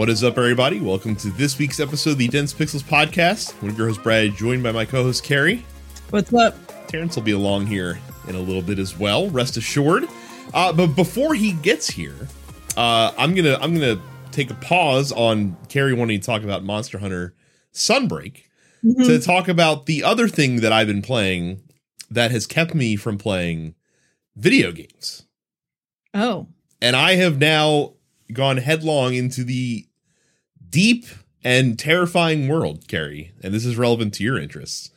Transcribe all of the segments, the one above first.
What is up, everybody? Welcome to this week's episode of the Dense Pixels podcast. One of your hosts, Brad, joined by my co-host Carrie. What's up? Terrence will be along here in a little bit as well. Rest assured. Uh, but before he gets here, uh, I'm gonna I'm gonna take a pause on Carrie wanting to talk about Monster Hunter Sunbreak Mhm. to talk about the other thing that I've been playing that has kept me from playing video games. Oh, And I have now gone headlong into the deep and terrifying world, Carrie, and this is relevant to your interests,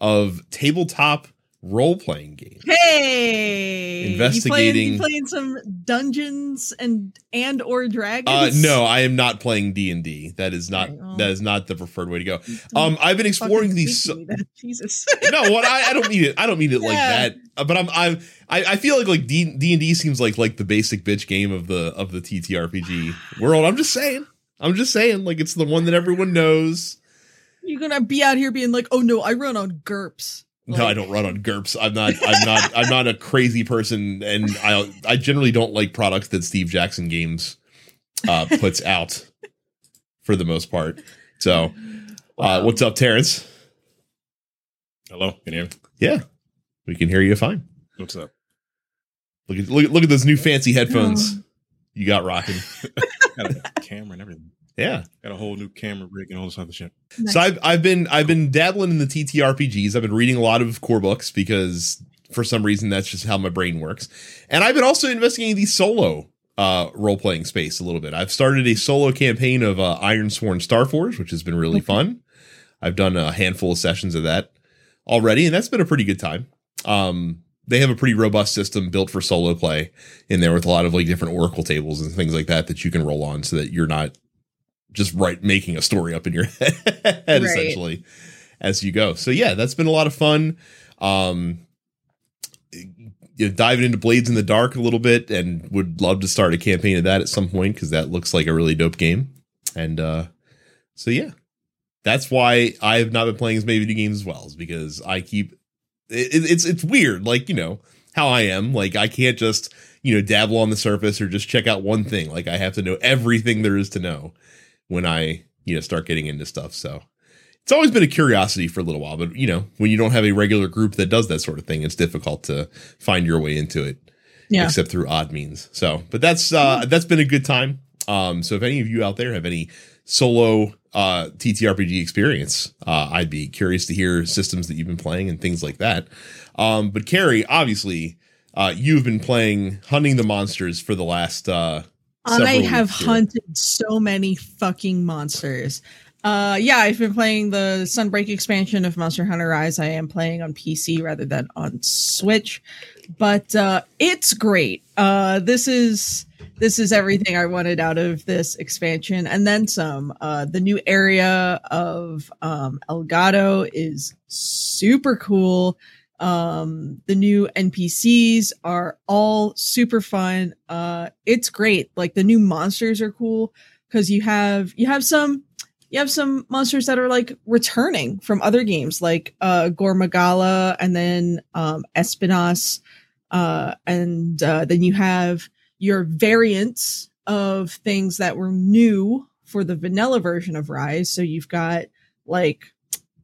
of tabletop role playing games. hey! Investigating- You playing, you playing some Dungeons and and or Dragons? Uh, no, I am not playing D and D. That is not Okay, that is not the preferred way to go. Um, I've been exploring these. speak to me then. Jesus. no, what I, I don't mean it. I don't mean it like Yeah. that. Uh, But I'm I'm I, I feel like like D and D seems like like the basic bitch game of the of the TTRPG world. I'm just saying. I'm just saying. Like it's the one that everyone knows. You're gonna be out here being like, "Oh no, I run on GURPS." No, I don't run on GURPS. I'm not. I'm not. I'm not a crazy person, and I I generally don't like products that Steve Jackson Games uh, puts out for the most part. So, uh, what's up, Terrence? Hello, can you hear me? Yeah, we can hear you fine. What's up? Look at look at look at those new fancy headphones you got rocking. Got a camera and everything. Yeah. Got a whole new camera rig and all this other shit. Nice. So I've I've been I've been dabbling in the TTRPGs. I've been reading a lot of core books because for some reason that's just how my brain works. And I've been also investigating the solo uh role playing space a little bit. I've started a solo campaign of uh, Ironsworn Starforge, which has been really fun. I've done a handful of sessions of that already, and that's been a pretty good time. Um, they have a pretty robust system built for solo play in there with a lot of like different oracle tables and things like that that you can roll on so that you're not just right making a story up in your head essentially as you go. So yeah, that's been a lot of fun. Um you know, diving into Blades in the Dark a little bit and would love to start a campaign of that at some point because that looks like a really dope game. And uh so yeah. That's why I have not been playing as many video games as well, is because I keep it, it- it's it's weird, like you know how I am. Like I can't just you know dabble on the surface or just check out one thing. Like I have to know everything there is to know when I you know start getting into stuff. So it's always been a curiosity for a little while, but you know when you don't have a regular group that does that sort of thing, it's difficult to find your way into it yeah. except through odd means. So, but that's uh that's been a good time. Um, so if any of you out there have any solo uh TTRPG experience, uh, I'd be curious to hear systems that you've been playing and things like that. Um, but Carrie, obviously, uh, you've been playing Hunting the Monsters for the last uh I have hunted so many fucking monsters. Uh yeah, I've been playing the Sunbreak expansion of Monster Hunter Rise. I am playing on PC rather than on Switch. But uh it's great. Uh this is this is everything I wanted out of this expansion and then some. Uh the new area of um Elgado is super cool. Um the new NPCs are all super fun. Uh it's great. Like the new monsters are cool because you have you have some you have some monsters that are like returning from other games like uh Gore Magala and then um Espinas uh and uh then you have your variants of things that were new for the vanilla version of Rise. So you've got like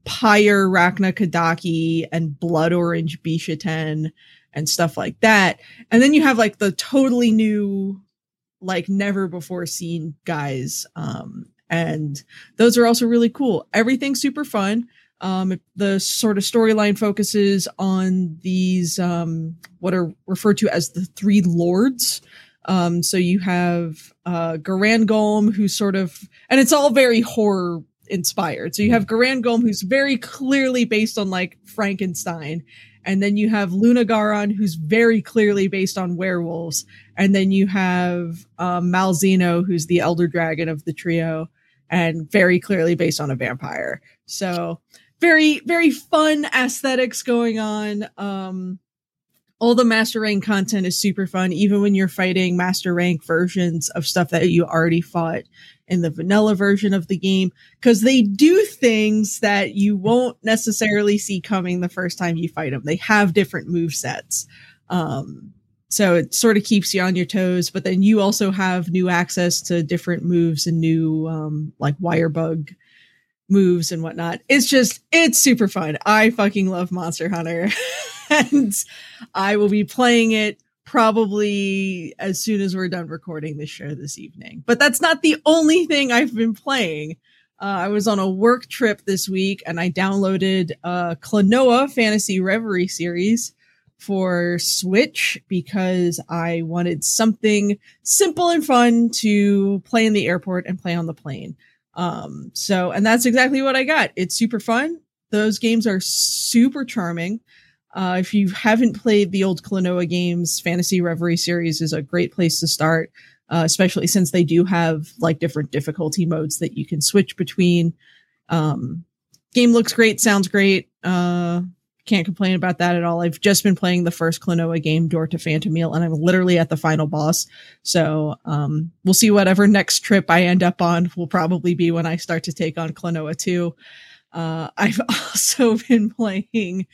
Pyre Rakna Kadaki and Blood Orange Bishaten and stuff like that. And then you have like the totally new, like never before seen guys. Um, and those are also really cool. Everything's super fun. Um, the sort of storyline focuses on these, um, what are referred to as the three lords. Um, so you have, uh, Garangolm, who's sort of, and it's all very horror inspired. So you have Garangolm, who's very clearly based on like Frankenstein. And then you have Lunagaron, who's very clearly based on werewolves. And then you have um, Malzeno, who's the elder dragon of the trio, and very clearly based on a vampire. So very, very fun aesthetics going on. Um, all the master rank content is super fun, even when you're fighting master rank versions of stuff that you already fought in the vanilla version of the game, because they do things that you won't necessarily see coming the first time you fight them. They have different move sets. Um, So it sort of keeps you on your toes, but then you also have new access to different moves and new um, like wire bug moves and whatnot. It's just it's super fun. I fucking love Monster Hunter, and I will be playing it probably as soon as we're done recording this show this evening. But that's not the only thing I've been playing. Uh, I was on a work trip this week and I downloaded uh, Klonoa Fantasy Reverie series for Switch because I wanted something simple and fun to play in the airport and play on the plane. Um, so, and that's exactly what I got. It's super fun. Those games are super charming. Uh, if you haven't played the old Klonoa games, Fantasy Reverie series is a great place to start, uh, especially since they do have like different difficulty modes that you can switch between. Um, game looks great, sounds great. Uh, can't complain about that at all. I've just been playing the first Klonoa game, Door to Phantomile, and I'm literally at the final boss. So um, we'll see whatever next trip I end up on will probably be when I start to take on Klonoa 2. Uh, I've also been playing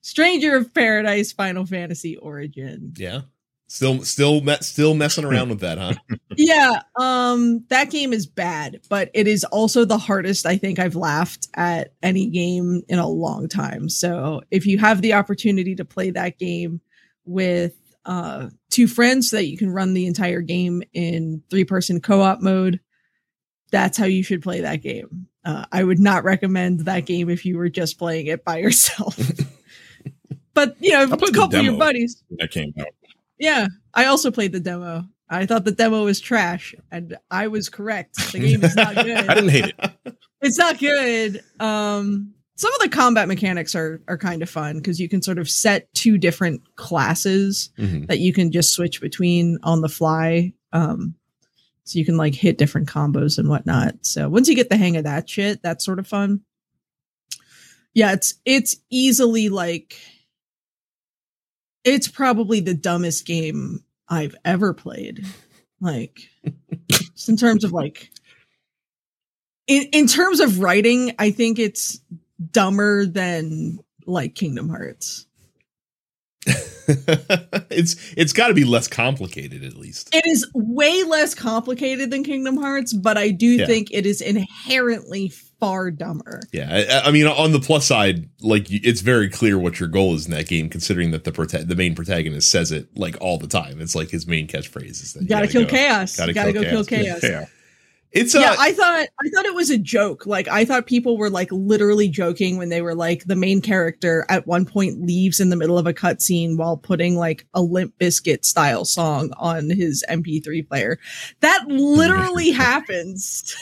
Stranger of Paradise Final Fantasy Origin. Yeah. Still, still, still messing around with that, huh? yeah, um, that game is bad, but it is also the hardest I think I've laughed at any game in a long time. So if you have the opportunity to play that game with uh, two friends so that you can run the entire game in three person co op mode, that's how you should play that game. Uh, I would not recommend that game if you were just playing it by yourself. but you know, a couple of your buddies. That came out. Yeah, I also played the demo. I thought the demo was trash, and I was correct. The game is not good. I didn't hate it. it's not good. Um, some of the combat mechanics are are kind of fun because you can sort of set two different classes Mhm. that you can just switch between on the fly. Um, so you can like hit different combos and whatnot. So once you get the hang of that shit, that's sort of fun. Yeah, it's it's easily like it's probably the dumbest game I've ever played. Like in terms of like in in terms of writing, I think it's dumber than like Kingdom Hearts. it's it's got to be less complicated at least. It is way less complicated than Kingdom Hearts, but I do Yeah. think it is inherently far dumber. Yeah, I, I mean, on the plus side, like it's very clear what your goal is in that game, considering that the prota- the main protagonist says it like all the time. It's like his main catchphrase is that You gotta, kill go- chaos. gotta you gotta kill go kill chaos. chaos. Yeah. It's yeah, I thought I thought it was a joke. Like I thought people were like literally joking when they were like the main character at one point leaves in the middle of a cutscene while putting like a Limp Bizkit style song on his MP3 player. That literally happens.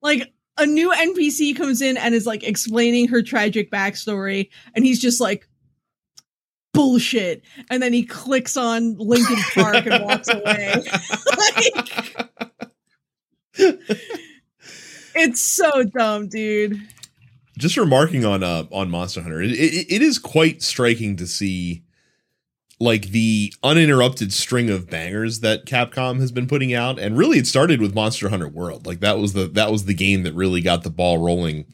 like a new NPC comes in and is like explaining her tragic backstory, and he's just like bullshit and then he clicks on Linkin Park and walks away. like, it's so dumb, dude. just remarking on uh on Monster Hunter, it, it, it is quite striking to see like the uninterrupted string of bangers that Capcom has been putting out, and really it started with Monster Hunter World. Like that was the that was the game that really got the ball rolling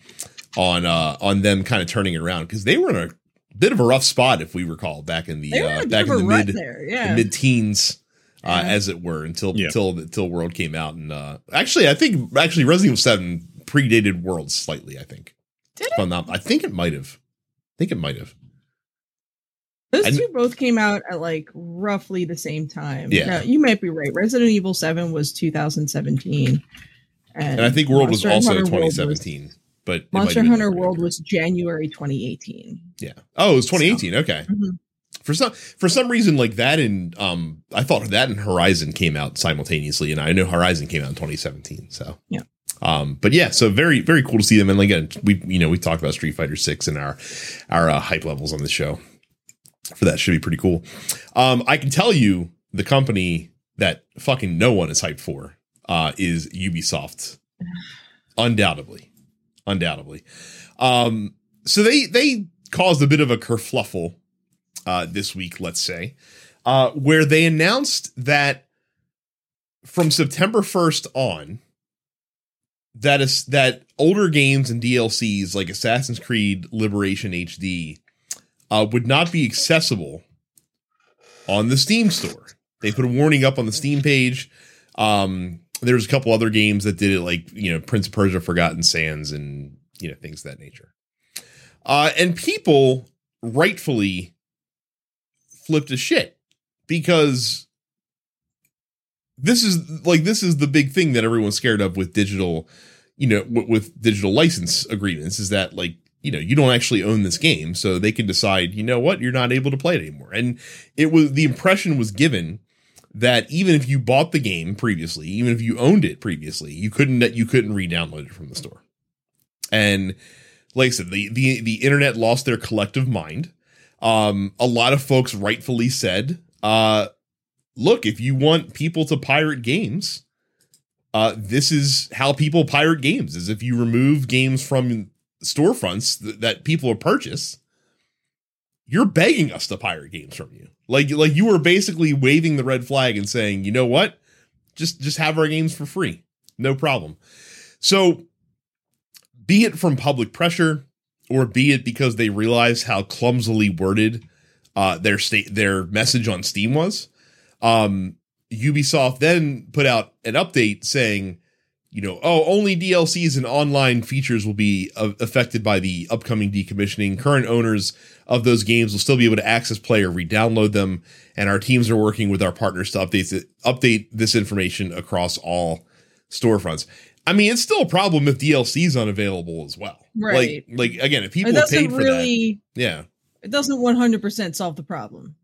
on uh on them kind of turning it around because they were in a bit of a rough spot if we recall back in the They were in uh, back in the mid there, the yeah. mid teens. Uh, Yeah. as it were until Yeah. until until World came out and uh actually I think actually Resident Evil 7 predated World slightly I think Did I'm not, I think it might have. I think it might have. Those I- two both came out at like roughly the same time. Yeah. No, you might be right. Resident Evil 7 was 2017. And, And I think World Monster was also Hunter World was- 2017. but Monster Hunter. World was January 2018. yeah. Oh, it was 2018. Okay. Mhm. For some for some reason, like that and um, I thought that and Horizon came out simultaneously, and I know Horizon came out in 2017. So Yeah. Um, but yeah, so very very cool to see them. And again, we you know we talked about Street Fighter Six and our our uh, hype levels on the show. For that should be pretty cool. Um, I can tell you the company that fucking no one is hyped for uh, is Ubisoft, undoubtedly, undoubtedly. Um, so they they caused a bit of a kerfluffle uh, this week, let's say, uh, where they announced that from September first on, that is that older games and DLCs like Assassin's Creed Liberation HD uh, would not be accessible on the Steam store. They put a warning up on the Steam page. Um, there's a couple other games that did it, like you know Prince of Persia: Forgotten Sands, and you know things of that nature. Uh, and people rightfully flipped a shit because this is like this is the big thing that everyone's scared of with digital, you know, w- with digital license agreements is that like you know you don't actually own this game, so they can decide you know what you're not able to play it anymore. And it was the impression was given that even if you bought the game previously, even if you owned it previously, you couldn't you couldn't re-download it from the store. And like I said, the the the internet lost their collective mind. Um, a lot of folks rightfully said, uh, look, if you want people to pirate games, uh, this is how people pirate games: is if you remove games from storefronts th- that people purchase, you're begging us to pirate games from you. Like like you were basically waving the red flag and saying, you know what, just just have our games for free, no problem. So, be it from public pressure or be it because they realized how clumsily worded uh, their state their message on Steam was, um, Ubisoft then put out an update saying, you know, oh, only DLCs and online features will be affected by the upcoming decommissioning. Current owners of those games will still be able to access play or re-download them, and our teams are working with our partners to update update this information across all storefronts. I mean, it's still a problem if DLC is unavailable as well. Right. Like, like again, if people it doesn't paid for really. that, yeah, It doesn't one hundred percent solve the problem.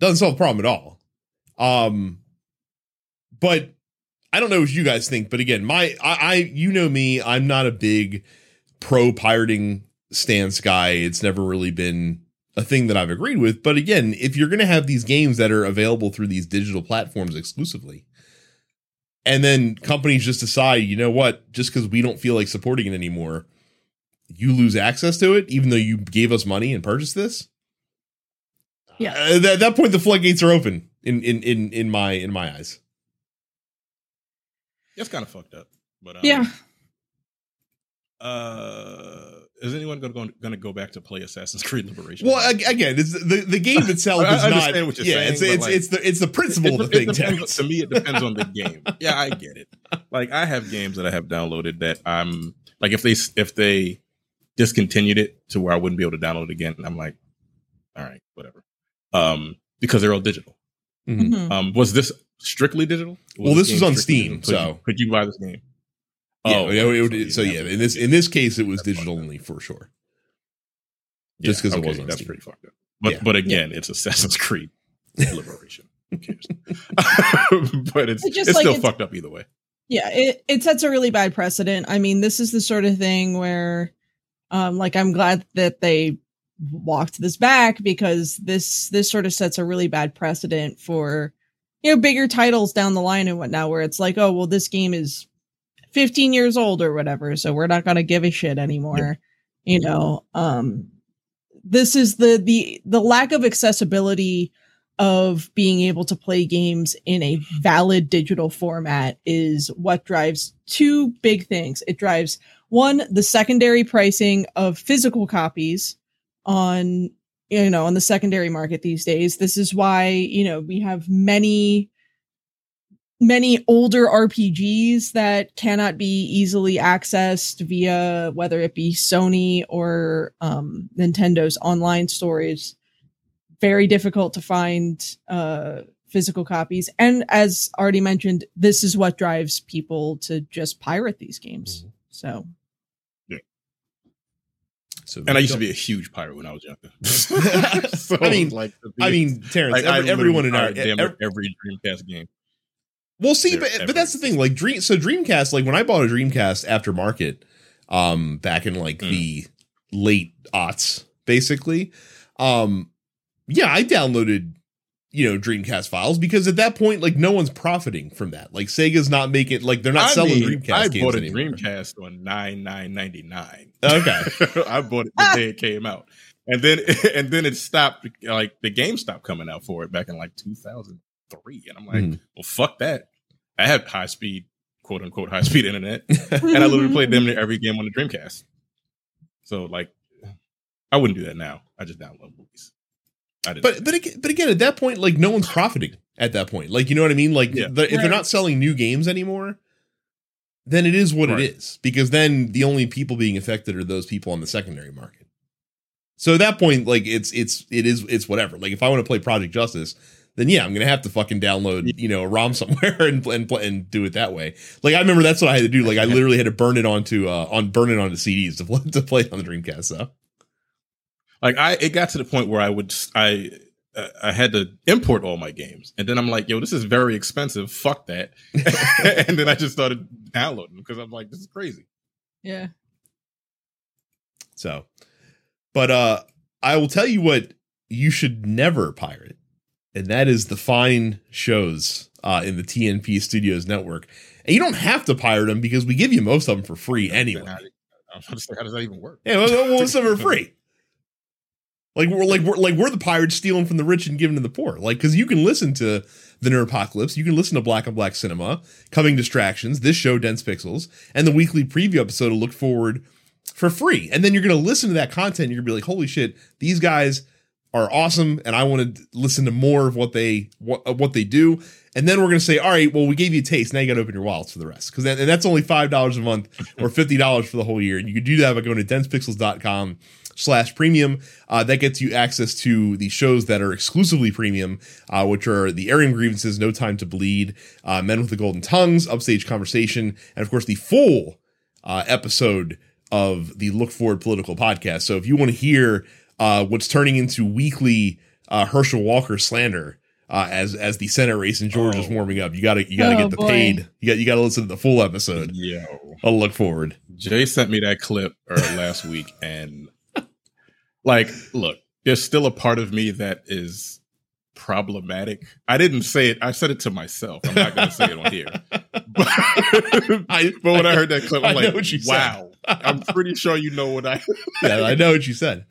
doesn't solve the problem at all. Um, but I don't know what you guys think. But again, my I, I you know me, I'm not a big pro pirating stance guy. It's never really been a thing that I've agreed with. But again, if you're going to have these games that are available through these digital platforms exclusively, and then companies just decide, you know what, just because we don't feel like supporting it anymore, you lose access to it, even though you gave us money and purchased this. Yeah. Uh, at that point, the floodgates are open in in in in my in my eyes. That's kind of fucked up. But um, yeah. Uh, is anyone going to going to go back to play Assassin's Creed Liberation? Well, again, it's the the game itself I is understand not. what you're yeah, saying, it's it's like, it's the it's the principle It- of the it thing. depends- to me, it depends on the game. Yeah, I get it. Like I have games that I have downloaded that I'm like if they if they discontinued it to where I wouldn't be able to download it again, I'm like, all right, whatever. Um, because they're all digital. Mhm. Mhm. Um, was this strictly digital? Well, this this was on Steam, digital? Could so- you, could you buy this game? Yeah, Oh, yeah, okay, it would- so you yeah, in this in this case, it was digital only for sure. Yeah, just 'cause it wasn't. That's Steam. pretty fucked up. But Yeah. but again, it's Assassin's Creed Liberation. Who cares? but it's It's just it's like still it's- fucked up either way. Yeah, it, it sets a really bad precedent. I mean, this is the sort of thing where, um, like, I'm glad that they walked this back because this this sort of sets a really bad precedent for you know bigger titles down the line and whatnot, where it's like, oh, well, this game is 15 years old or whatever, so we're not gonna give a shit anymore. You know, um, this is the the the lack of accessibility of being able to play games in a valid digital format is what drives two big things. It drives one, the secondary pricing of physical copies on you know on the secondary market these days. This is why, you know, we have many many older RPGs that cannot be easily accessed via whether it be Sony or um, Nintendo's online stores very difficult to find uh, physical copies. And as already mentioned, this is what drives people to just pirate these games. Mhm. So So And I used to be a huge pirate when I was younger. So, I mean- like, I mean, Terrence, like, I every, everyone in our literally pirated damn ev- near every Dreamcast game. Well, see, but but that's the thing. Like Dream, so Dreamcast, like when I bought a Dreamcast aftermarket, um, back in like Mm. the late aughts, basically, um, yeah, I downloaded, you know, Dreamcast files because at that point, like no one's profiting from that. Like Sega's not making, like they're not I selling mean, Dreamcast I bought a anymore. Dreamcast on nine nine ninety nine. Okay, I bought it the day it came out, and then and then it stopped. Like the game stopped coming out for it back in like two thousand three, and I'm like, Mhm. well, fuck that. I had high speed, quote unquote, high speed internet, and I literally played them near every game on the Dreamcast. So like, I wouldn't do that now. I just download movies. I didn't. But but ag- but again, at that point, like no one's profiting at that point. Like you know what I mean? Like Yeah. the, if they're not selling new games anymore, then it is what Right. it is. Because then the only people being affected are those people on the secondary market. So at that point, like it's it's it is it's whatever. Like if I want to play Project Justice, then yeah, I'm gonna have to fucking download you know a ROM somewhere and and and do it that way. Like I remember that's what I had to do. Like I literally had to burn it onto uh on burn it onto CDs to play, to play it on the Dreamcast. So like I, it got to the point where I would, I, uh, I had to import all my games, and then I'm like, yo, this is very expensive. Fuck that. and then I just started downloading because I'm like, this is crazy. Yeah. So, but uh, I will tell you what you should never pirate, and that is the fine shows uh, in the TNP Studios network. And you don't have to pirate them because we give you most of them for free anyway. How, I'm trying to say, how does that even work? Yeah, well, most of them are free. Like we're like we're like we're the pirates stealing from the rich and giving to the poor. Like because you can listen to the Nerd Apocalypse, you can listen to Black and Black Cinema, Coming Distractions, this show Dense Pixels, and the weekly preview episode of Look Forward for free. And then you're gonna listen to that content. You're gonna be like, holy shit, these guys are awesome, and I want to listen to more of what they what what they do. And then we're gonna say, all right, well, we gave you a taste. Now you got to open your wallets for the rest, because and that's only five dollars a month or fifty dollars for the whole year. And you can do that by going to densepixels.com slash premium. Uh, that gets you access to the shows that are exclusively premium, uh, which are the Airing Grievances, No Time to Bleed, uh, Men with the Golden Tongues, Upstage Conversation, and of course the full uh, episode of the Look Forward Political Podcast. So if you want to hear uh, what's turning into weekly uh, Herschel Walker slander. Uh, as as the Senate race in Georgia is Oh. warming up, you gotta you gotta Oh, get the boy. paid. You got you gotta listen to the full episode. Yo, I'll look forward. Jay sent me that clip or last week, and like, look, there's still a part of me that is problematic. I didn't say it. I said it to myself. I'm not going to say it on here. But, I, but when I heard that clip, I'm I like, what you said. wow. I'm pretty sure you know what I. yeah, I know what you said.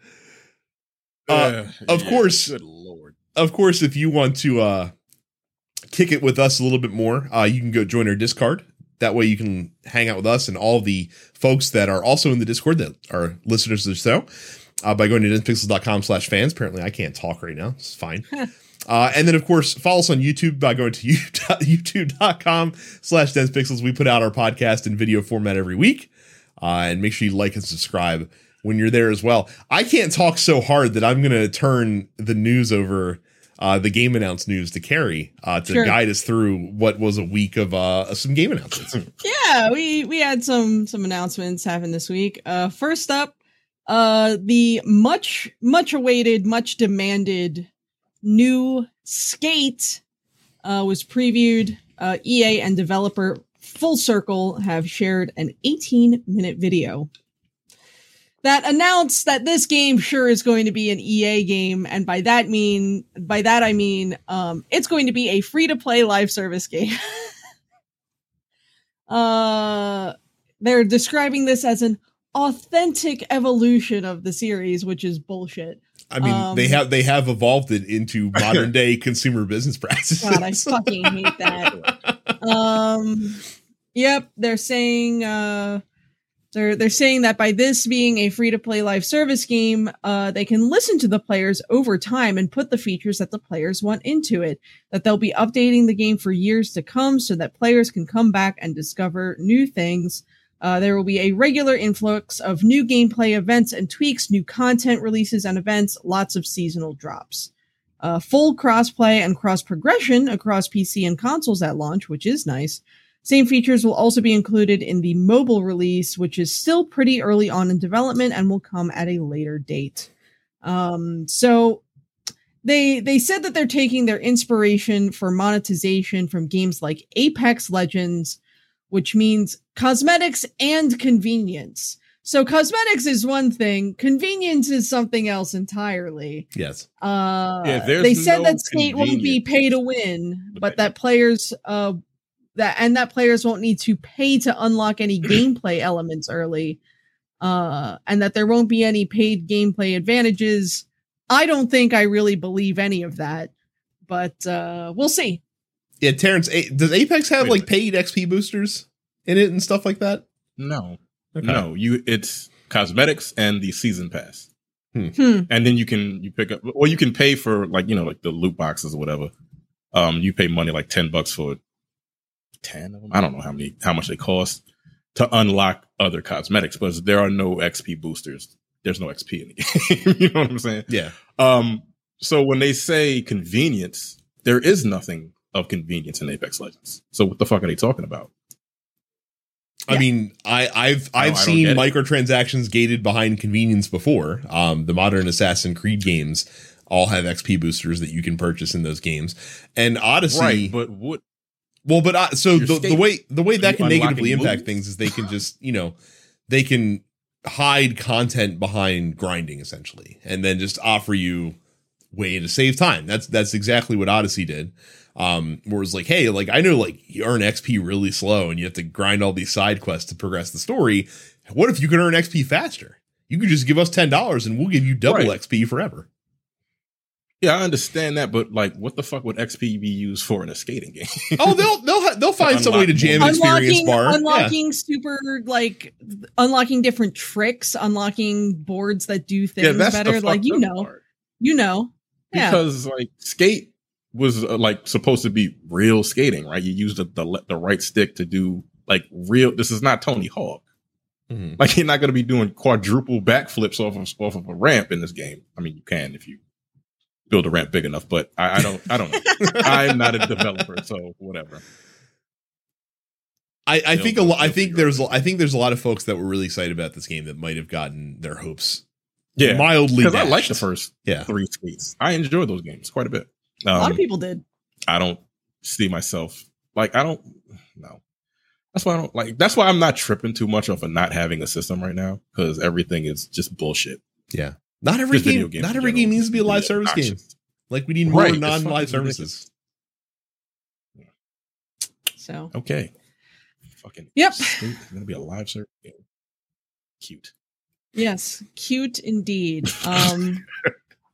Uh, of course. Good lord. Of course, if you want to uh, kick it with us a little bit more, uh, you can go join our Discord. That way, you can hang out with us and all the folks that are also in the Discord that are listeners to the show uh, by going to densepixels.com slash fans. Apparently, I can't talk right now. It's fine. Uh, and then, of course, follow us on YouTube by going to youtube.com slash denspixels. We put out our podcast in video format every week. Uh, and make sure you like and subscribe when you're there as well. I can't talk so hard that I'm going to turn the news over, uh, the game announced news to Carrie uh, to Sure. guide us through what was a week of uh, some game announcements. Yeah, we we had some some announcements happen this week. Uh first up, uh the much much awaited, much demanded new Skate uh was previewed. Uh EA and developer Full Circle have shared an 18 minute video that announced that this game sure is going to be an EA game and by that mean by that I mean um it's going to be a free to play live service game. uh they're describing this as an authentic evolution of the series which is bullshit I mean, Um, they have they have evolved it into modern day consumer business practices. god i fucking hate that um yep they're saying uh they're they're saying that by this being a free to play live service game uh they can listen to the players over time and put the features that the players want into it that they'll be updating the game for years to come so that players can come back and discover new things uh, there will be a regular influx of new gameplay events and tweaks, new content releases and events, lots of seasonal drops. Uh, full crossplay and cross progression across PC and consoles at launch, which is nice. Same features will also be included in the mobile release, which is still pretty early on in development and will come at a later date. Um, so they they said that they're taking their inspiration for monetization from games like Apex Legends, which means cosmetics and convenience. So cosmetics is one thing, convenience is something else entirely. yes. Uh, Yeah, they said no that skate won't be pay to win, but that players uh that and that players won't need to pay to unlock any gameplay elements early. Uh and that there won't be any paid gameplay advantages. I don't think I really believe any of that, but uh we'll see. Yeah, Terrence, A- does Apex have Wait a like paid XP boosters in it and stuff like that? No, Okay. no. You. It's cosmetics and the season pass. Hmm. and then you can you pick up or you can pay for like you know like the loot boxes or whatever. Um, you pay money like ten bucks for ten of them. I don't know how many how much they cost to unlock other cosmetics, but there are no XP boosters. There's no XP in the game. you know what I'm saying? Yeah. Um, so when they say convenience, there is nothing of convenience in Apex Legends. So what the fuck are they talking about? I Yeah. mean, I, I've I I've don't seen get it. microtransactions gated behind convenience before. Um, the modern Assassin Creed games all have XP boosters that you can purchase in those games, and Odyssey. right, but what? Well, but uh, so the, the way the way that can negatively impact moves? things is they can just you know they can hide content behind grinding essentially, and then just offer you way to save time. That's that's exactly what Odyssey did. Um, where it's like, hey, like I know like you earn XP really slow and you have to grind all these side quests to progress the story. What if you could earn XP faster? You could just give us ten dollars and we'll give you double Right. XP forever. Yeah, I understand that, but like, what the fuck would XP be used for in a skating game? Oh, they'll they'll they'll find some way to jam more. experience unlocking bar. Yeah. unlocking super like unlocking different tricks, unlocking boards that do things the better. Like you know, part. you know, yeah. because like skate was uh, like supposed to be real skating, right? You use the, the the right stick to do like real. This is not Tony Hawk. Mhm. Like you're not going to be doing quadruple backflips off of off of a ramp in this game. I mean, you can if you build a ramp big enough, but I, I don't. I don't know. I'm not a developer, so whatever. I, I think a lot. I think there's it I think there's a lot of folks that were really excited about this game that might have gotten their hopes Yeah, mildly because I like dashed. the first Yeah. three skates. I enjoyed those games quite a bit. a lot Um, of people did. I don't see myself like I don't no. That's why I don't like. That's why I'm not tripping too much off of not having a system right now because everything is just bullshit. Yeah. Not every Just video game. Not every game needs to be a live Yeah, service game. Like we need more Right, non-live services. So Okay. Fucking Yep. Skate is gonna be a live service game. Cute. yes, cute indeed. Um,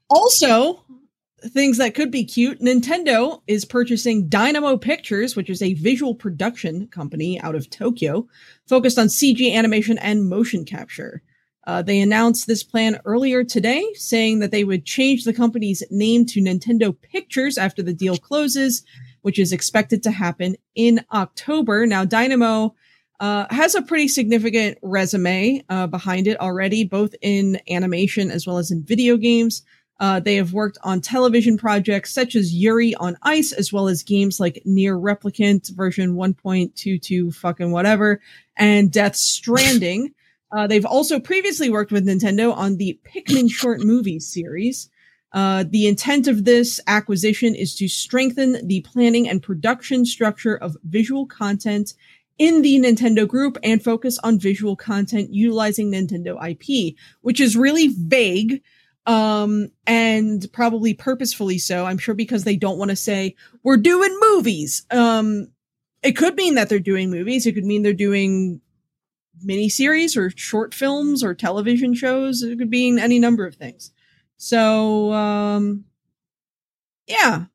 also, things that could be cute. Nintendo is purchasing Dynamo Pictures, which is a visual production company out of Tokyo, focused on CG animation and motion capture. Uh, they announced this plan earlier today, saying that they would change the company's name to Nintendo Pictures after the deal closes, which is expected to happen in October. Now, Dynamo uh, has a pretty significant resume uh, behind it already, both in animation as well as in video games. Uh, they have worked on television projects such as Yuri on Ice, as well as games like NieR Replicant version 1.22 fucking whatever, and Death Stranding. Uh, they've also previously worked with Nintendo on the Pikmin short movie series. Uh, the intent of this acquisition is to strengthen the planning and production structure of visual content in the Nintendo group and focus on visual content utilizing Nintendo IP, which is really vague um and probably purposefully so i'm sure because they don't want to say we're doing movies um it could mean that they're doing movies it could mean they're doing miniseries or short films or television shows it could mean any number of things so um yeah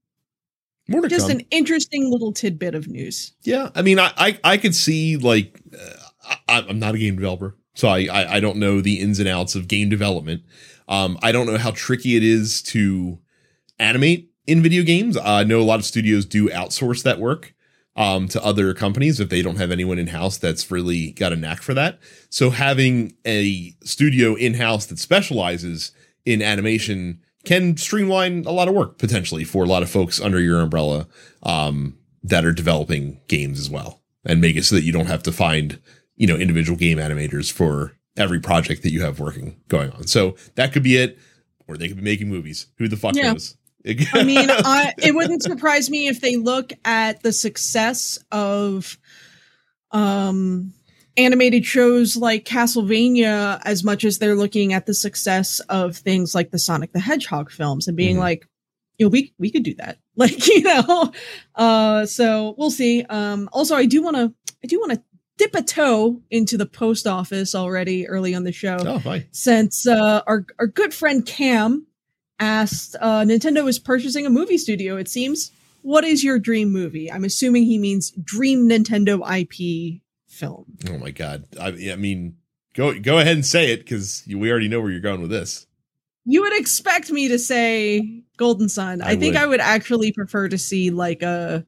More to just come. an interesting little tidbit of news Yeah, I mean, I I, I could see like uh, I, I'm not a game developer, so I, I I don't know the ins and outs of game development. Um, I don't know how tricky it is to animate in video games. Uh, I know a lot of studios do outsource that work um, to other companies if they don't have anyone in house that's really got a knack for that. So having a studio in house that specializes in animation can streamline a lot of work potentially for a lot of folks under your umbrella um, that are developing games as well, and make it so that you don't have to find you know individual game animators for every project that you have working going on. So that could be it, or they could be making movies. Who the fuck Yeah. knows? I mean, I, it wouldn't surprise me if they look at the success of um, animated shows like Castlevania as much as they're looking at the success of things like the Sonic the Hedgehog films and being Mhm. like, you know, we we could do that. Like, you know, uh, so we'll see. Um, also, I do want to, I do want to dip a toe into the post office already early on the show oh, fine. since uh, our our good friend Cam asked uh, Nintendo is purchasing a movie studio. It seems. What is your dream movie? I'm assuming he means dream Nintendo IP film. Oh my god. I, I mean, go go ahead and say it because we already know where you're going with this. you would expect me to say Golden Sun. I, I think would. I would actually prefer to see like a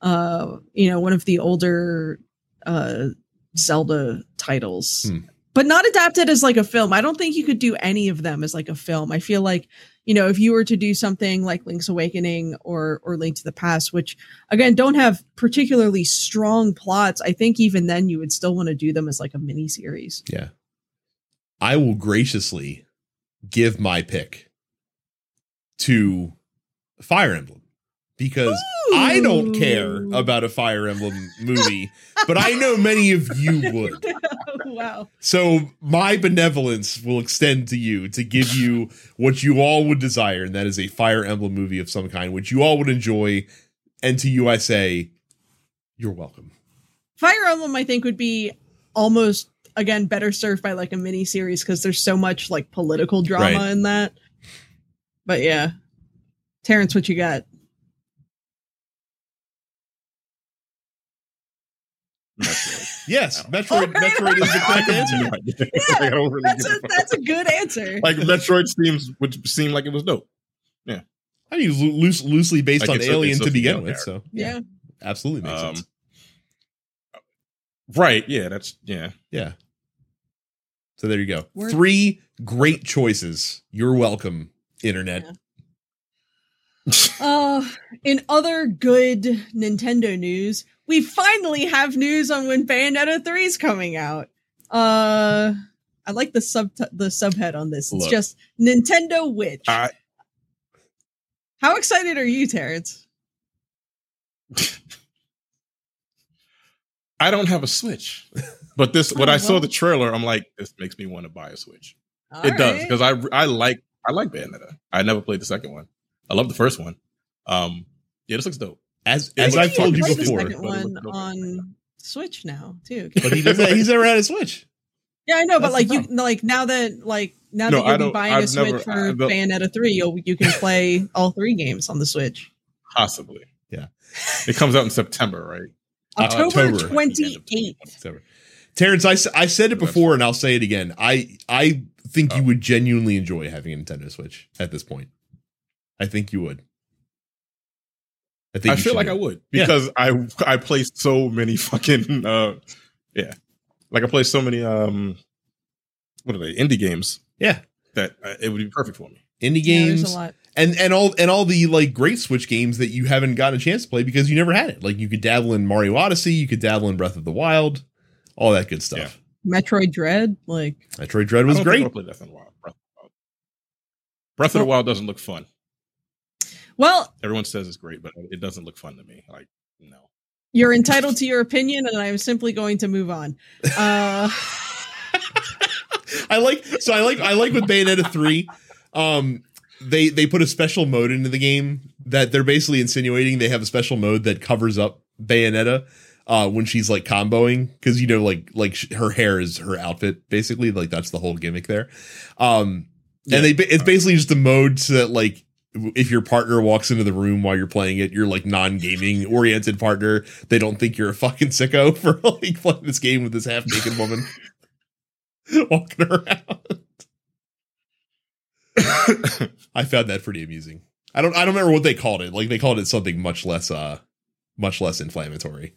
uh you know, one of the older uh Zelda titles. Hmm. But not adapted as like a film. I don't think you could do any of them as like a film. I feel like, you know, if you were to do something like Link's Awakening or or Link to the Past, which again don't have particularly strong plots, I think even then you would still want to do them as like a mini series. Yeah. I will graciously give my pick to Fire Emblem because I don't care about a Fire Emblem movie, but I know many of you would. wow. So my benevolence will extend to you to give you what you all would desire, and that is a Fire Emblem movie of some kind, which you all would enjoy. And to you, I say, you're welcome. Fire Emblem, I think, would be almost again better served by like a mini series because there's so much like political drama Right. in that. But yeah, Terrence, what you got? Metroid. Yes, Metroid. Alright, Metroid is the correct I have answer. no idea. Like, I don't really That's a a that's a good answer. like Metroid seems would seem like it was dope. Yeah, I mean, loo- loose, loosely based Like on it's Alien a to begin female with, so yeah. absolutely makes Um, sense. Right? Yeah, that's yeah. Yeah. So there you go. Word. Three great choices. You're welcome, internet. Yeah. Uh, in other good Nintendo news, we finally have news on when Bayonetta 3 is coming out. Uh, I like the sub the subhead on this. It's Look. just Nintendo Witch. I How excited are you, Terrence? I don't have a Switch, but this when Oh, I saw the trailer, I'm like, this makes me want to buy a Switch. All it does because I I like I like Bayonetta. I never played the second one. I love the first one. Um, yeah, this looks dope. As as I've told you play the before, second but one looks on Switch now too. but he doesn't. He's never had a Switch. yeah, I know, but like you, problem. like now that like now No, that you'll be buying a I've Switch never- for I don't- Bayonetta three, you'll you can play all three games on the Switch. Possibly. Yeah. It comes out in September, right? Uh, October October. twenty eighth. Whatever. Terrence, I, s- I said it before and I'll say it again. I I think you Oh. would genuinely enjoy having a Nintendo Switch at this point. I think you would. I think I feel like do I it. would Yeah. because I I play so many fucking uh yeah, like I play so many um what are they indie games Yeah, that uh, it would be perfect for me. indie Yeah, games there's a lot. and and all and all the like great Switch games that you haven't gotten a chance to play because you never had it. Like you could dabble in Mario Odyssey, you could dabble in Breath of the Wild, all that good stuff. Yeah. Metroid Dread, like Metroid Dread I was don't think great. I'll play Breath of the Breath of the Wild. Breath of the Wild doesn't look fun. Well, Everyone says it's great, but it doesn't look fun to me. Like no. you're entitled to your opinion, and I'm simply going to move on. Uh, I like so I like I like with Bayonetta 3. Um they they put a special mode into the game that they're basically insinuating they have a special mode that covers up Bayonetta uh when she's like comboing cuz you know like like sh- her hair is her outfit basically like that's the whole gimmick there. Um and they it's basically just a mode so that like if your partner walks into the room while you're playing it, you're like non-gaming oriented partner. They don't think you're a fucking sicko for like playing this game with this half-naked woman walking around. I found that pretty amusing. I don't I don't remember what they called it. Like they called it something much less uh much less inflammatory.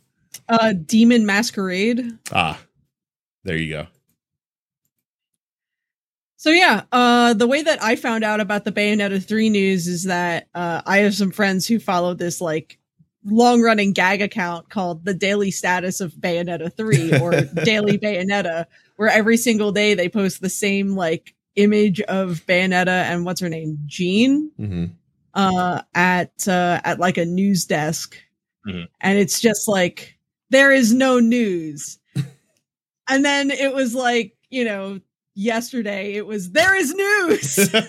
uh, Demon Masquerade. Ah. There you go. So yeah, uh, the way that I found out about the Bayonetta 3 news is that uh, I have some friends who follow this like long running gag account called the Daily Status of Bayonetta 3 or Daily Bayonetta, where every single day they post the same like image of Bayonetta and what's her name, Jean, hmm uh, at uh, at like a news desk, Mhm. and it's just like there is no news. and then it was like you know yesterday it was there is news.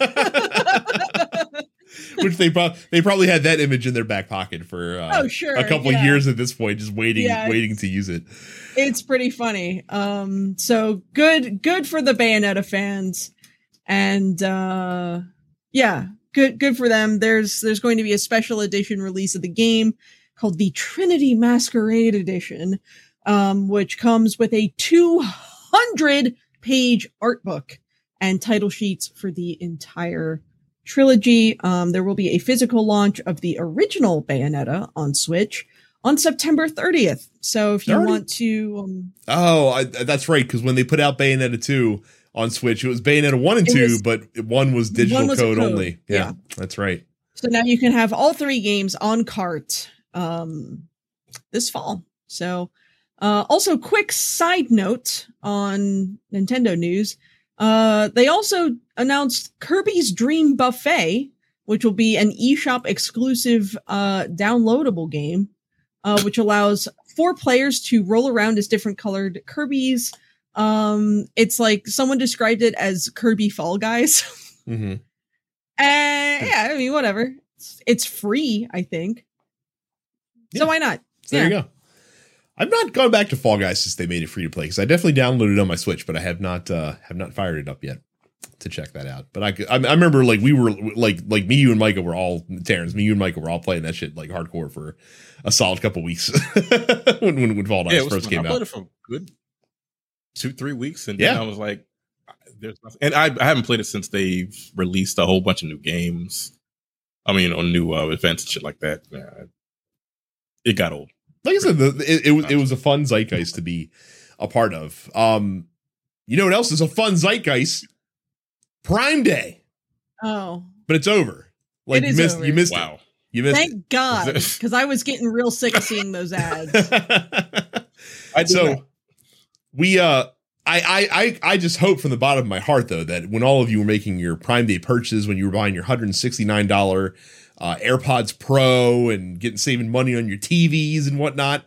Which they probably they probably had that image in their back pocket for uh, oh sure, a couple yeah. years at this point, just waiting Yeah, waiting to use it. It's pretty funny. Um, so good, good for the Bayonetta fans, and uh, yeah, good, good for them. There's there's going to be a special edition release of the game called the Trinity Masquerade Edition, um, which comes with a 200 page art book and title sheets for the entire trilogy. Um, there will be a physical launch of the original Bayonetta on Switch on September 30th. So if you 30? want to, um, Oh, I, that's right. Because when they put out Bayonetta two on Switch, it was Bayonetta one and two, was- but one was digital One was code, code, only. Yeah, yeah. that's right. so now you can have all three games on cart um, this fall. So, uh, also quick side note on Nintendo news. Uh, they also announced Kirby's Dream Buffet, which will be an eShop exclusive uh, downloadable game, uh, which allows four players to roll around as different colored Kirby's. Um, it's like someone described it as Kirby Fall Guys. hmm Uh, yeah, I mean, whatever. It's, it's free, I think. Yeah. So why not? So there you go. I've not gone back to Fall Guys since they made it free to play because I definitely downloaded it on my Switch, but I have not uh, have not fired it up yet to check that out. But I, I, I remember like we were like like me, you and Micah were all Terrence, me, you and Micah were all playing that shit like hardcore for a solid couple weeks when, when when Fall Guys Yeah, first fun. came I played out. it for good two, three weeks, and Yeah. then I was like, "There's nothing." And I, I haven't played it since they've released a whole bunch of new games. I mean, on new uh, events and shit like that. Yeah, it got old. Like I said, the, it, it was it was a fun zeitgeist to be a part of. Um, you know what else is a fun zeitgeist? Prime Day, Oh, but it's over. Like It you is missed, over. you missed it. Wow. You missed thank God, because I was getting real sick of seeing those ads. I so that. we uh I, I I I just hope from the bottom of my heart though that when all of you were making your Prime Day purchases, when you were buying your hundred and sixty nine dollar uh, AirPods Pro and getting saving money on your TVs and whatnot,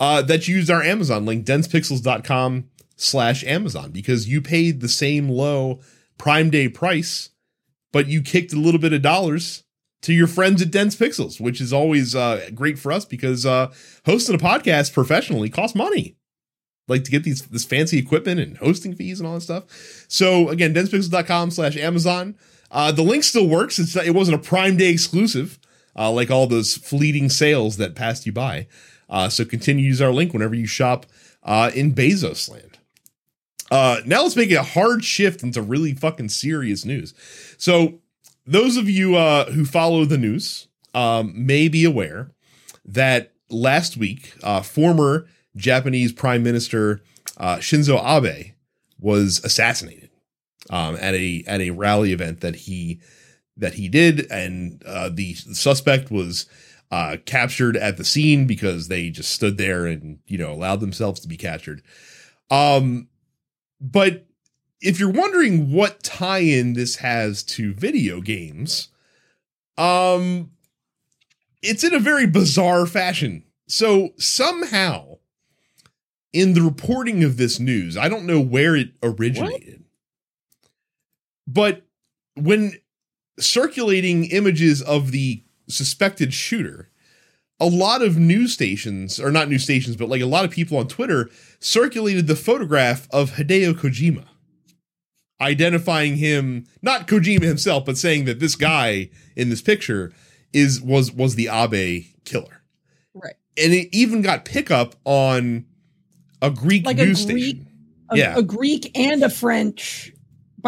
uh, that you used our Amazon link densepixels.com slash Amazon because you paid the same low Prime Day price, but you kicked a little bit of dollars to your friends at Dense Pixels, which is always uh, great for us because uh, hosting a podcast professionally costs money. Like to get these this fancy equipment and hosting fees and all that stuff. So again, densepixels.com slash Amazon. Uh, the link still works. It's it wasn't a Prime Day exclusive, uh, like all those fleeting sales that passed you by. Uh, so continue to use our link whenever you shop uh, in Bezos land. Uh, now let's make a hard shift into really fucking serious news. So those of you uh, who follow the news um, may be aware that last week, former Japanese Prime Minister Shinzo Abe was assassinated um, at a at a rally event that he that he did, and uh, the suspect was uh, captured at the scene because they just stood there and you know allowed themselves to be captured. Um, but if you're wondering what tie-in this has to video games, um, it's in a very bizarre fashion. So somehow, in the reporting of this news, I don't know where it originated, but when circulating images of the suspected shooter, a lot of news stations, or not news stations, but like a lot of people on Twitter circulated the photograph of Hideo Kojima, identifying him, not Kojima himself, but saying that this guy in this picture is was was the Abe killer. Right. And it even got pickup on a Greek Like a news Greek- station. A, Yeah. a Greek and a French,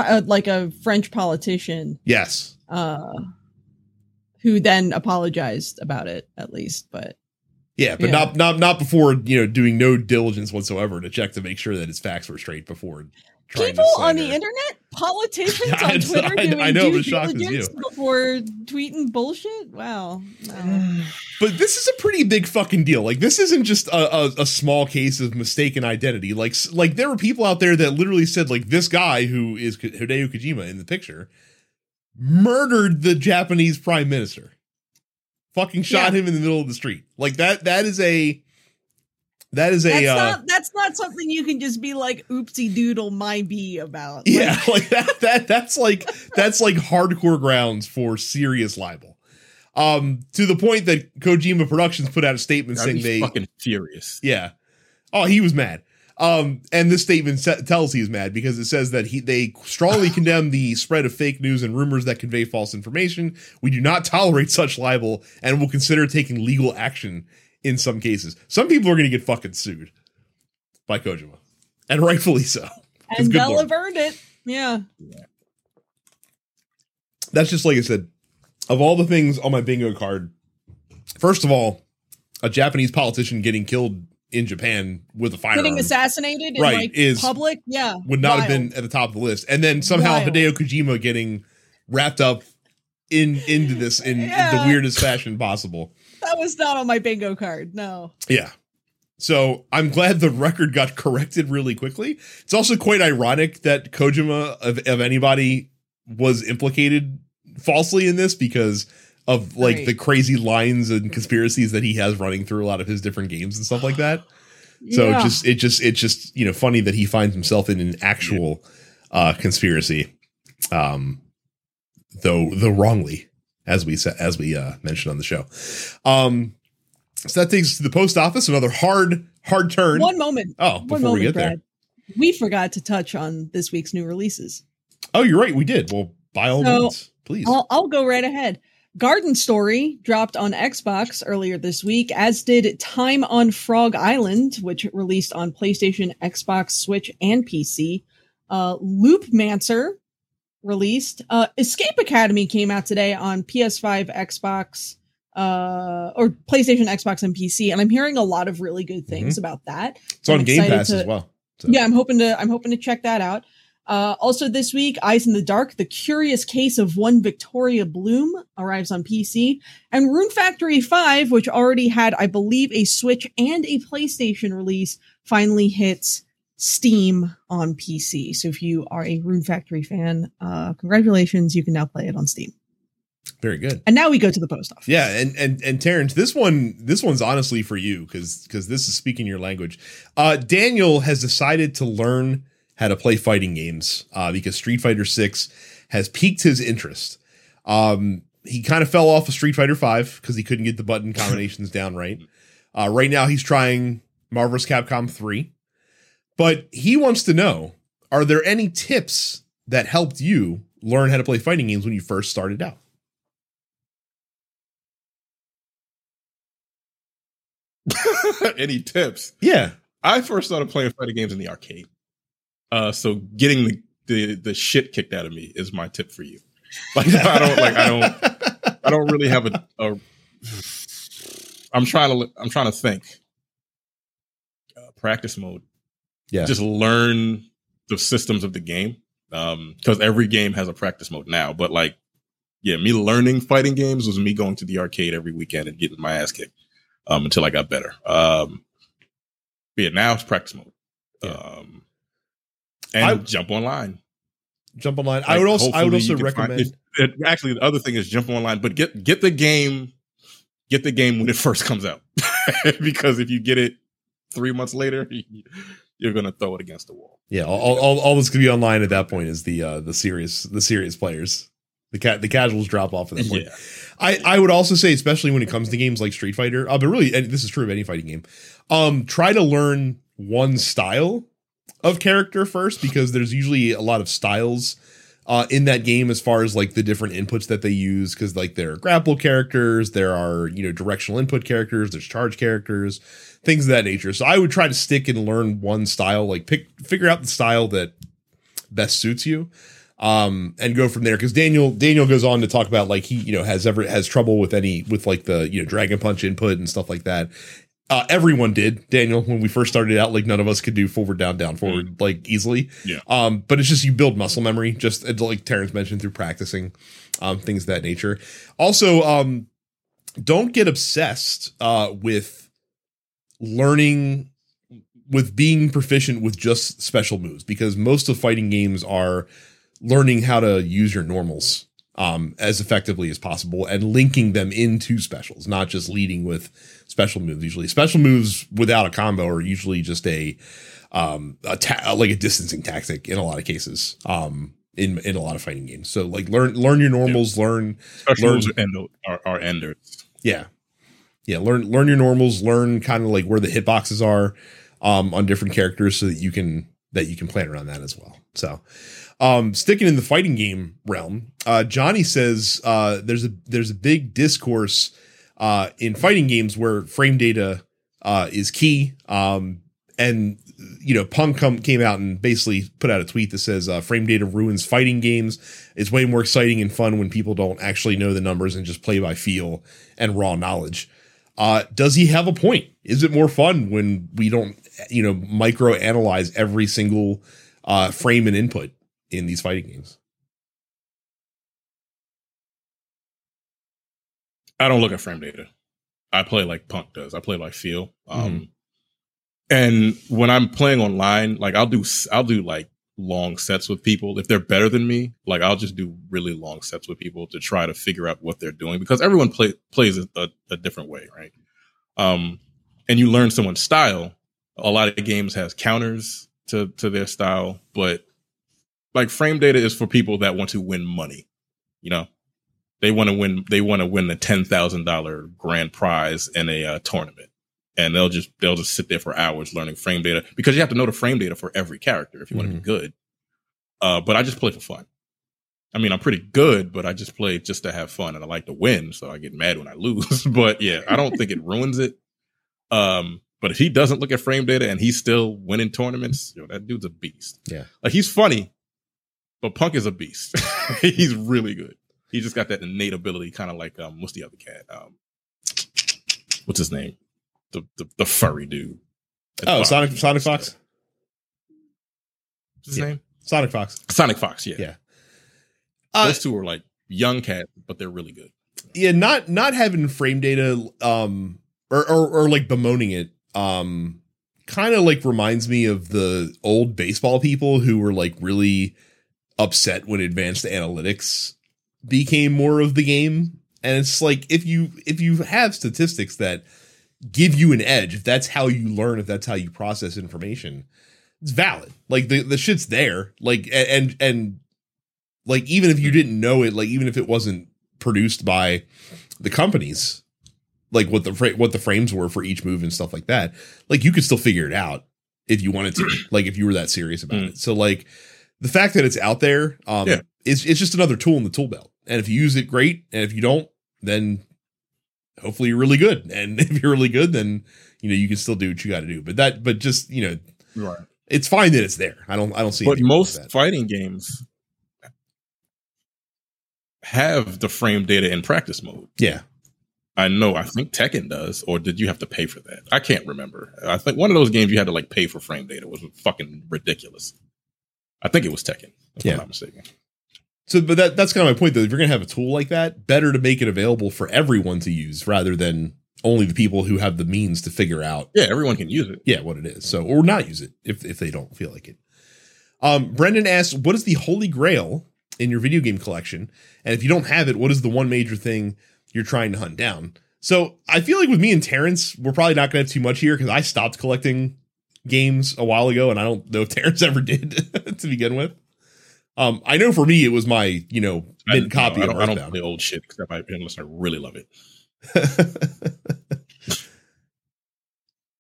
uh, like a French politician, Yes. uh, who then apologized about it, at least. But Yeah, but Yeah. not not not before you know doing no diligence whatsoever to check to make sure that his facts were straight before people on the internet, politicians on Twitter, I- doing I know, due it shocks you. diligence before tweeting bullshit. Wow. Wow. But this is a pretty big fucking deal. Like this isn't just a, a, a small case of mistaken identity. Like like there were people out there that literally said like this guy who is Hideo Kojima in the picture murdered the Japanese prime minister. Fucking shot Yeah. him in the middle of the street. Like that that is a that is a That's uh, not that's not something you can just be like oopsie doodle my bee about. Yeah, like that that that's like that's like hardcore grounds for serious libel. Um to the point that Kojima Productions put out a statement I'd saying they fucking furious. Yeah. Oh, he was mad. Um, and this statement sa- tells he is mad because it says that he they strongly condemn the spread of fake news and rumors that convey false information. We do not tolerate such libel and will consider taking legal action in some cases. Some people are going to get fucking sued by Kojima, and rightfully so. and they'll lord. have earned it. Yeah. that's just like I said. Of all the things on my bingo card, first of all, a Japanese politician getting killed in Japan with a firearm Getting assassinated in Right, like is- public, yeah, would not have been at the top of the list. And then somehow Wild. Hideo Kojima getting wrapped up in into this in, in the weirdest fashion possible. That was not on my bingo card. No. Yeah. So I'm glad the record got corrected really quickly. It's also quite ironic that Kojima of, of anybody was implicated falsely in this because of like Right. the crazy lines and conspiracies that he has running through a lot of his different games and stuff like that. So Yeah. it just it just it's just you know funny that he finds himself in an actual uh conspiracy. Um though though wrongly as we said as we uh mentioned on the show. Um so that takes us to the post office, another hard hard turn. one moment. Oh, before moment, we get Brad. We forgot to touch on this week's new releases. Oh, you're right, we did. Well, by all So, means, please. I'll, I'll go right ahead. Garden Story dropped on Xbox earlier this week, as did Time on Frog Island, which released on PlayStation, Xbox, Switch, and PC. Uh, Loopmancer released. Uh, Escape Academy came out today on PS5, Xbox, uh, or PlayStation, Xbox, and PC, and I'm hearing a lot of really good things about that. it's on I'm Game Pass to- as well. So. Yeah, I'm hoping to I'm hoping to check that out. Uh, also this week, Eyes in the Dark: The Curious Case of One Victoria Bloom arrives on PC, and Rune Factory Five, which already had, I believe, a Switch and a PlayStation release, finally hits Steam on PC. So if you are a Rune Factory fan, uh, congratulations, you can now play it on Steam. Very good. And now we go to the post office. Yeah, and and and Terrence, this one this one's honestly for you because because this is speaking your language. Uh, Daniel has decided to learn how to play fighting games uh, because Street Fighter Six has piqued his interest. Um, he kind of fell off of Street Fighter Five because he couldn't get the button combinations down right. Uh, right now, he's trying Marvel vs. Capcom Three, but he wants to know: Are there any tips that helped you learn how to play fighting games when you first started out? Any tips? Yeah. I first started playing fighting games in the arcade. Uh, so getting the, the the shit kicked out of me is my tip for you. Like I don't like I don't I don't really have a, a I'm trying to I'm trying to think. Uh, practice mode. Yeah. Just learn the systems of the game. Um, because every game has a practice mode now. But like, yeah, me learning fighting games was me going to the arcade every weekend and getting my ass kicked. Um, until I got better. Um, but yeah, now it's practice mode. Yeah. Um, and I- jump online. jump online. I would also I would also can find- recommend it- it- actually, the other thing is jump online, but get get the game, get the game when it first comes out, because if you get it three months later, you're gonna throw it against the wall. yeah, all, all, all that's gonna be online at that point is the uh the serious the serious players. The cat the casuals drop off at that point. Yeah, I, I would also say, especially when it comes to games like Street Fighter, uh, but really, and this is true of any fighting game, um, try to learn one style of character first because there's usually a lot of styles uh, in that game as far as like the different inputs that they use. Because like there are grapple characters, there are you know directional input characters, there's charge characters, things of that nature. So I would try to stick and learn one style, like pick figure out the style that best suits you um and go from there because daniel daniel goes on to talk about like he you know has ever has trouble with any with like the you know dragon punch input and stuff like that uh everyone did daniel when we first started out like none of us could do forward down down forward like easily. Yeah. um but it's just you build muscle memory just like terrence mentioned through practicing um things of that nature. Also um don't get obsessed uh with learning with being proficient with just special moves because most of fighting games are learning how to use your normals um, as effectively as possible and linking them into specials, not just leading with special moves. Usually, special moves without a combo are usually just a um a ta- like a distancing tactic in a lot of cases. Um, in in a lot of fighting games, so like learn learn your normals, learn special Learn- are, endo, are, are enders. yeah. Yeah. Learn learn your normals, learn kind of like where the hitboxes are um on different characters so that you can that you can plan around that as well. So um sticking in the fighting game realm, uh Johnny says uh there's a there's a big discourse uh in fighting games where frame data uh is key. Um and you know, Punk come, came out and basically put out a tweet that says uh, frame data ruins fighting games. It's way more exciting and fun when people don't actually know the numbers and just play by feel and raw knowledge. Uh, does he have a point? Is it more fun when we don't, you know, micro analyze every single uh, frame and input in these fighting games? I don't look at frame data. I play like Punk does. I play like feel. Um, mm-hmm. And when I'm playing online, like I'll do, I'll do like long sets with people. If they're better than me, like I'll just do really long sets with people to try to figure out what they're doing because everyone play, plays a, a, different way, right? Um, and you learn someone's style. A lot of games has counters to to their style, but like frame data is for people that want to win money. You know, they want to win. They want to win the ten thousand dollar grand prize in a uh, tournament, and they'll just they'll just sit there for hours learning frame data because you have to know the frame data for every character if you want to be mm-hmm. good. Uh, but I just play for fun. I mean, I'm pretty good, but I just play just to have fun, and I like to win, so I get mad when I lose. but yeah, I don't think it ruins it. Um, but if he doesn't look at frame data and he's still winning tournaments, yo, that dude's a beast. Yeah, like he's funny, but Punk is a beast. he's really good. He just got that innate ability, kind of like um, what's the other cat? Um, what's his name? The the, the furry dude. Oh, Sonic Sonic Fox. What's his yeah. name? Sonic Fox. Sonic Fox. Yeah. Yeah. Uh, Those two are like young cats, but they're really good. Yeah, not not having frame data, um, or or, or like bemoaning it, um, kind of like reminds me of the old baseball people who were like really upset when advanced analytics became more of the game and it's like if you if you have statistics that give you an edge if that's how you learn if that's how you process information it's valid like the the shit's there like and and like even if you didn't know it like even if it wasn't produced by the companies like what the what the frames were for each move and stuff like that like you could still figure it out if you wanted to like if you were that serious about mm. it so like the fact that it's out there um yeah. is it's just another tool in the tool belt and if you use it, great. And if you don't, then hopefully you're really good. And if you're really good, then you know you can still do what you got to do. But that, but just you know, right. It's fine that it's there. I don't. I don't see. But most fighting games have the frame data in practice mode. Yeah. I know. I think Tekken does, or did you have to pay for that? I can't remember. I think one of those games you had to like pay for frame data was fucking ridiculous. I think it was Tekken. If yeah. I'm not mistaken. So, but that that's kind of my point though. If you're gonna have a tool like that, better to make it available for everyone to use rather than only the people who have the means to figure out. Yeah, everyone can use it. Yeah, what it is. So, or not use it if if they don't feel like it. Um, Brendan asks, "What is the holy grail in your video game collection? And if you don't have it, what is the one major thing you're trying to hunt down?" So, I feel like with me and Terrence, we're probably not going to have too much here because I stopped collecting games a while ago, and I don't know if Terrence ever did to begin with. Um, I know for me it was my you know mint copy. I don't, I don't play old shit except I unless I really love it.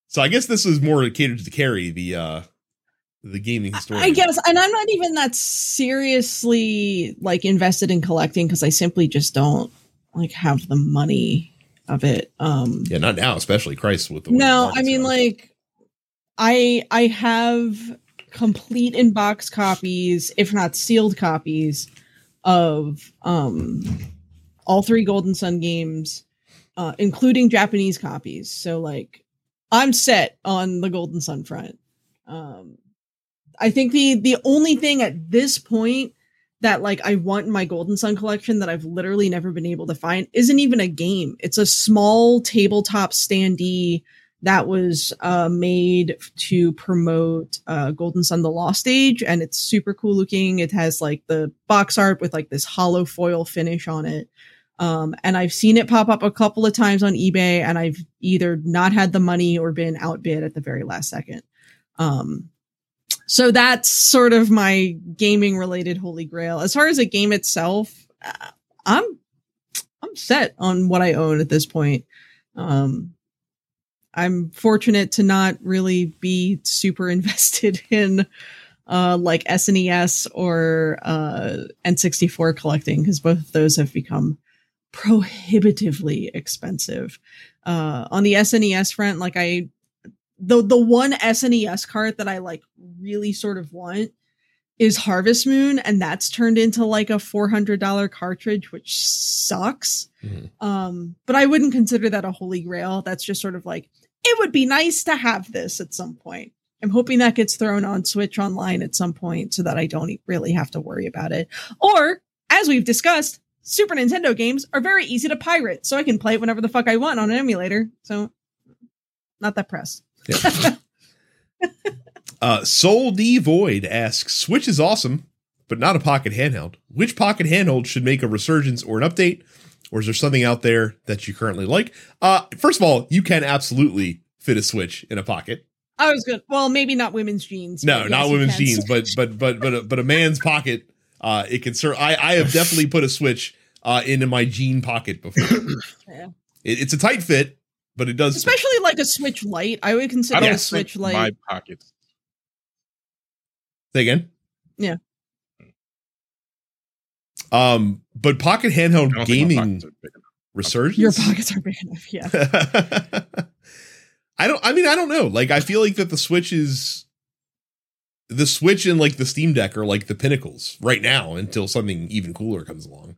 so I guess this is more catered to Carrie the uh the gaming historian. I guess, and I'm not even that seriously like invested in collecting because I simply just don't like have the money of it. Um Yeah, not now, especially Christ with the No, I mean like I I have complete in box copies, if not sealed copies, of um, all three Golden Sun games, uh, including Japanese copies. So, like, I'm set on the Golden Sun front. Um, I think the the only thing at this point that like I want in my Golden Sun collection that I've literally never been able to find isn't even a game. It's a small tabletop standee that was uh, made to promote uh, Golden Sun: The Lost Age, and it's super cool looking. It has like the box art with like this hollow foil finish on it. Um, and I've seen it pop up a couple of times on eBay, and I've either not had the money or been outbid at the very last second. Um, so that's sort of my gaming related holy grail. As far as the game itself, uh, I'm I'm set on what I own at this point. Um, I'm fortunate to not really be super invested in uh, like SNES or uh, N64 collecting because both of those have become prohibitively expensive. Uh, on the SNES front, like I the the one SNES cart that I like really sort of want is Harvest Moon, and that's turned into like a four hundred dollar cartridge, which sucks. Mhm. Um, but I wouldn't consider that a holy grail. That's just sort of like it would be nice to have this at some point. I'm hoping that gets thrown on Switch Online at some point so that I don't really have to worry about it. Or, as we've discussed, Super Nintendo games are very easy to pirate, so I can play it whenever the fuck I want on an emulator. So, not that pressed. Uh, Soul Devoid asks, Switch is awesome, but not a pocket handheld. Which pocket handheld should make a resurgence or an update? Or is there something out there that you currently like? Uh, first of all, you can absolutely fit a Switch in a pocket. I was good. Well, maybe not women's jeans. No, but not yes, women's jeans, but but but but a, but a man's pocket. Uh, it can serve. I I have definitely put a Switch uh into my jean pocket before. Yeah. It, it's a tight fit, but it does. fit. especially like a Switch light, I would I consider don't a Switch light. my pockets. Say again. Yeah. Um, but pocket handheld don't think my gaming pockets are big enough. resurgence. Your pockets are big enough. Yeah. I don't. I mean, I don't know. Like, I feel like that the Switch is the Switch and like the Steam Deck are like the pinnacles right now until something even cooler comes along.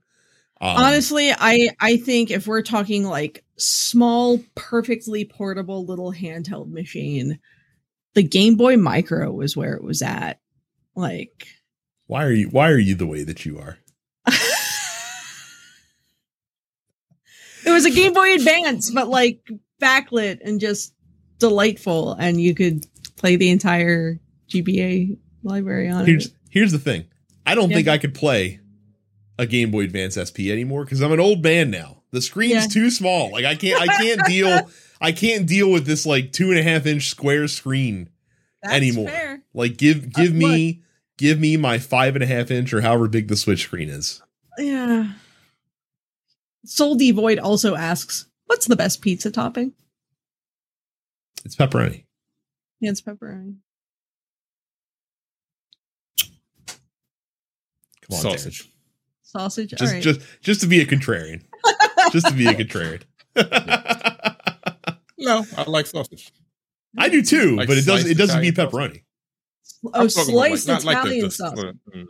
Um, Honestly, I I think if we're talking like small, perfectly portable little handheld machine, the Game Boy Micro was where it was at. Like, why are you? Why are you the way that you are? it was a Game Boy Advance, but like backlit and just delightful, and you could play the entire GBA library on Here's it. here's the thing. I don't Yeah. think I could play a Game Boy Advance SP anymore because I'm an old man now. The screen's Yeah. too small. Like I can't. I can't deal. I can't deal with this like two and a half inch square screen. That's anymore. fair. Like give give Uh, me give me my five and a half inch or however big the Switch screen is. Yeah. Soul Devoid also asks, "What's the best pizza topping?" It's pepperoni. Yeah, it's pepperoni. Come on, Sausage. Sausage. Just All right. just just to be a contrarian. just to be a contrarian. No, I like sausage. I do too, Like but it doesn't it doesn't beat Italian pepperoni. Oh, I'm talking about, sliced not like the- Italian the- mm,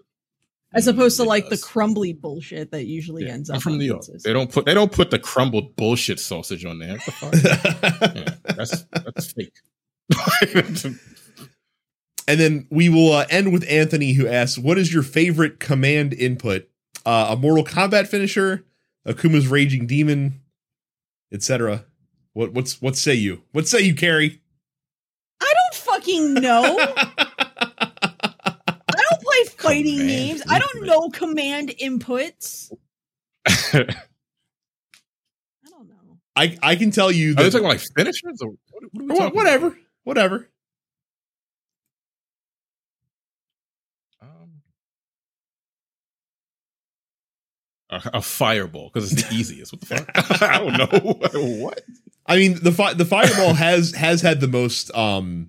as opposed to it like the crumbly bullshit that usually Yeah, ends I'm up from on New York. pizzas. They don't put they don't put the crumbled bullshit sausage on there. What the fuck? yeah, that's that's fake. and then we will uh, end with Anthony, who asks, "What is your favorite command input? Uh, a Mortal Kombat finisher, Akuma's Raging Demon, etc." What what's what say you? What say you, Carrie? I don't fucking know. I don't fighting Command games. I don't know command inputs. I don't know. I I can tell you Are they talking about like finishers or what, what are we Wha- talking whatever, about? whatever. Um, a, a fireball because it's the easiest. What the fuck? I don't know. what? I mean, the fi- the fireball has has had the most um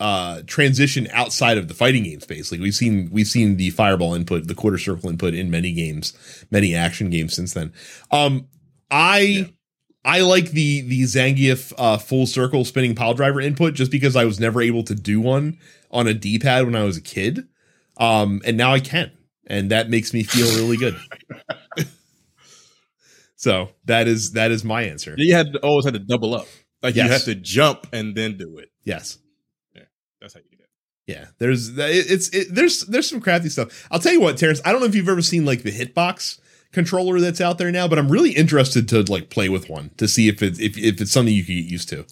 uh transition outside of the fighting game space. Like we've seen we've seen the fireball input, the quarter circle input in many games, many action games since then. Um I Yeah. I like the the Zangief uh, full circle spinning pile driver input just because I was never able to do one on a D pad when I was a kid, um, and now I can, and that makes me feel really good. so that is that is my answer. You had to, always had to double up. Like you have to jump and then do it. Yes. That's how you do it. Yeah, there's it's it, there's there's some crafty stuff. I'll tell you what, Terrence. I don't know if you've ever seen like the Hitbox controller that's out there now, but I'm really interested to like play with one to see if it's if, if it's something you can get used to.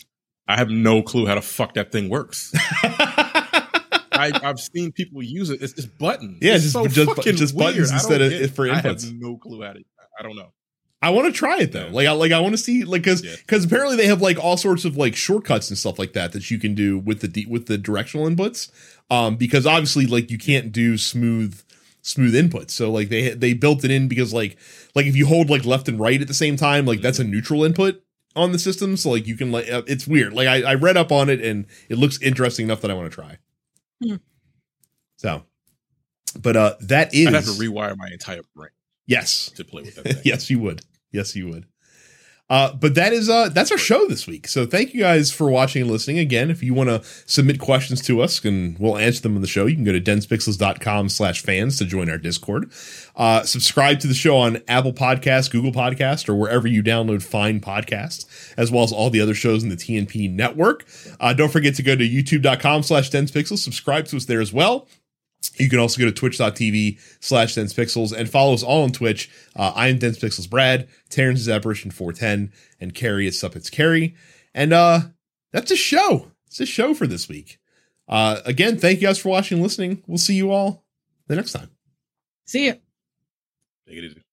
I have no clue how the fuck that thing works. I, I've seen people use it. It's just buttons. Yeah, It's just- so just- just buttons instead of- it. for I have no clue how to. I don't know. I want to try it though. Like I like I want to see like because Yeah. because apparently they have like all sorts of like shortcuts and stuff like that that you can do with the D, with the directional inputs. Um, because obviously like you can't do smooth smooth inputs. So like they they built it in because like like if you hold like left and right at the same time, like that's a neutral input on the system. So like you can like uh, it's weird. Like I, I read up on it and it looks interesting enough that I want to try. Hmm. So, but uh, that is I'd have to rewire my entire brain yes, to play with that thing. yes, you would. Yes, you would. Uh, but that is uh that's our show this week. So thank you guys for watching and listening. Again, if you want to submit questions to us and we'll answer them on the show, you can go to densepixels.com slash fans to join our Discord. Uh, subscribe to the show on Apple Podcasts, Google Podcast, or wherever you download fine podcasts, as well as all the other shows in the TNP network. Uh, don't forget to go to youtube.com slash densepixels. Subscribe to us there as well. You can also go to twitch.tv slash densepixels and follow us all on Twitch. Uh, I am densepixels Brad, Terrence is Apparition 410, and Carrie is Suppets Carrie. And uh, that's a show. It's a show for this week. Uh, again, thank you guys for watching and listening. We'll see you all the next time. See ya. Take it easy.